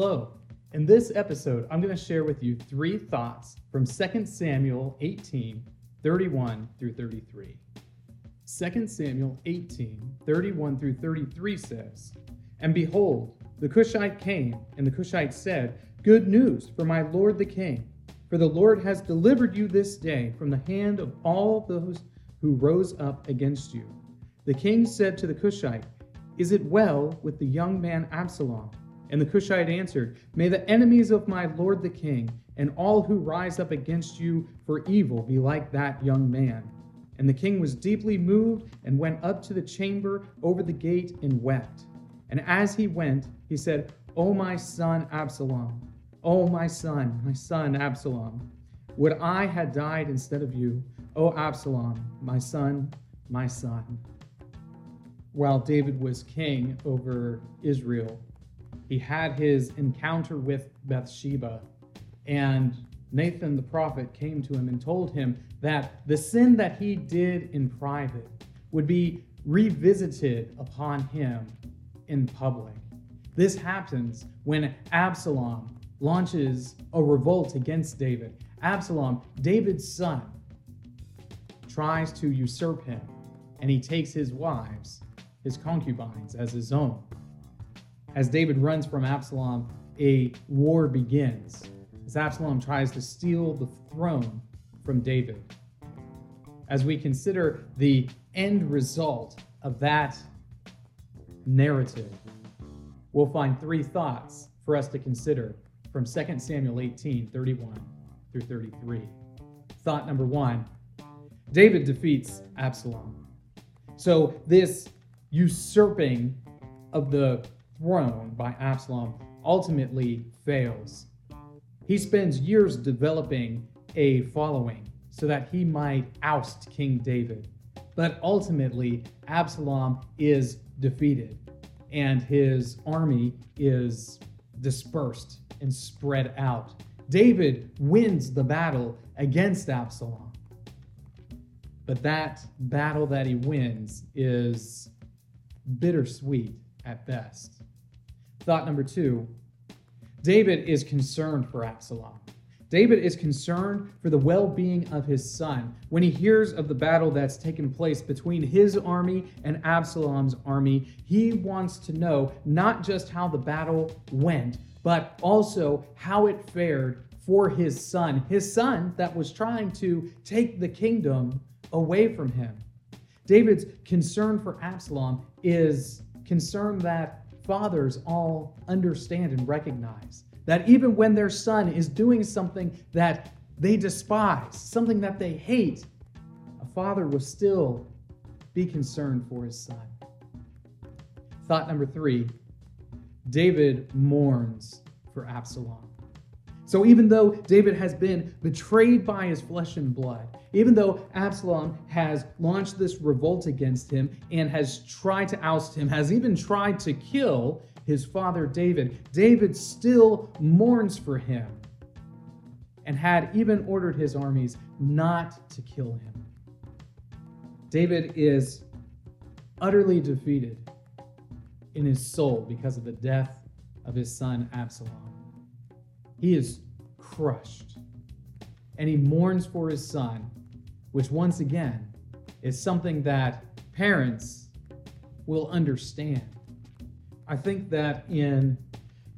Hello. In this episode, I'm going to share with you three thoughts from 2 Samuel 18 31 through 33. 2 Samuel 18 31 through 33 says, And behold, the Cushite came, and the Cushite said, Good news for my lord the king, for the Lord has delivered you this day from the hand of all those who rose up against you. The king said to the Cushite, Is it well with the young man Absalom? And the Cushite answered, May the enemies of my lord the king and all who rise up against you for evil be like that young man. And the king was deeply moved and went up to the chamber over the gate and wept. And as he went, he said, O my son Absalom, O my son, my son Absalom, would I had died instead of you, O Absalom, my son, my son. While David was king over Israel, he had his encounter with Bathsheba, and Nathan the prophet came to him and told him that the sin that he did in private would be revisited upon him in public. This happens when Absalom launches a revolt against David. Absalom, David's son, tries to usurp him, and he takes his wives, his concubines, as his own. As David runs from Absalom, a war begins as Absalom tries to steal the throne from David. As we consider the end result of that narrative, we'll find three thoughts for us to consider from 2 Samuel 18 31 through 33. Thought number one David defeats Absalom. So, this usurping of the throne by Absalom ultimately fails. He spends years developing a following so that he might oust King David. But ultimately, Absalom is defeated and his army is dispersed and spread out. David wins the battle against Absalom. But that battle that he wins is bittersweet at best. Thought number two David is concerned for Absalom. David is concerned for the well being of his son. When he hears of the battle that's taken place between his army and Absalom's army, he wants to know not just how the battle went, but also how it fared for his son, his son that was trying to take the kingdom away from him. David's concern for Absalom is concern that fathers all understand and recognize that even when their son is doing something that they despise, something that they hate, a father will still be concerned for his son. Thought number three David mourns for Absalom. So even though David has been betrayed by his flesh and blood, even though Absalom has launched this revolt against him and has tried to oust him, has even tried to kill his father David, David still mourns for him and had even ordered his armies not to kill him. David is utterly defeated in his soul because of the death of his son Absalom. He is crushed. And he mourns for his son, which once again is something that parents will understand. I think that in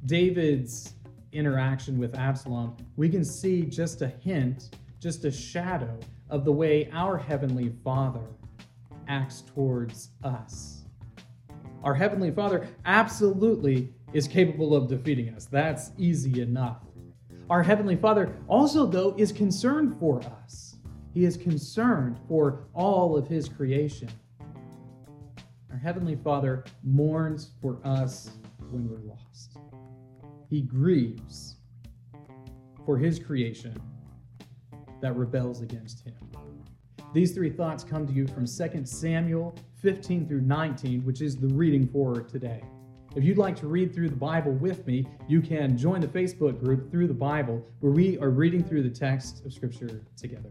David's interaction with Absalom, we can see just a hint, just a shadow of the way our Heavenly Father acts towards us. Our Heavenly Father absolutely is capable of defeating us. That's easy enough. Our Heavenly Father also, though, is concerned for us. He is concerned for all of His creation. Our Heavenly Father mourns for us when we're lost. He grieves for His creation that rebels against Him. These three thoughts come to you from 2 Samuel 15 through 19, which is the reading for today. If you'd like to read through the Bible with me, you can join the Facebook group Through the Bible, where we are reading through the text of Scripture together.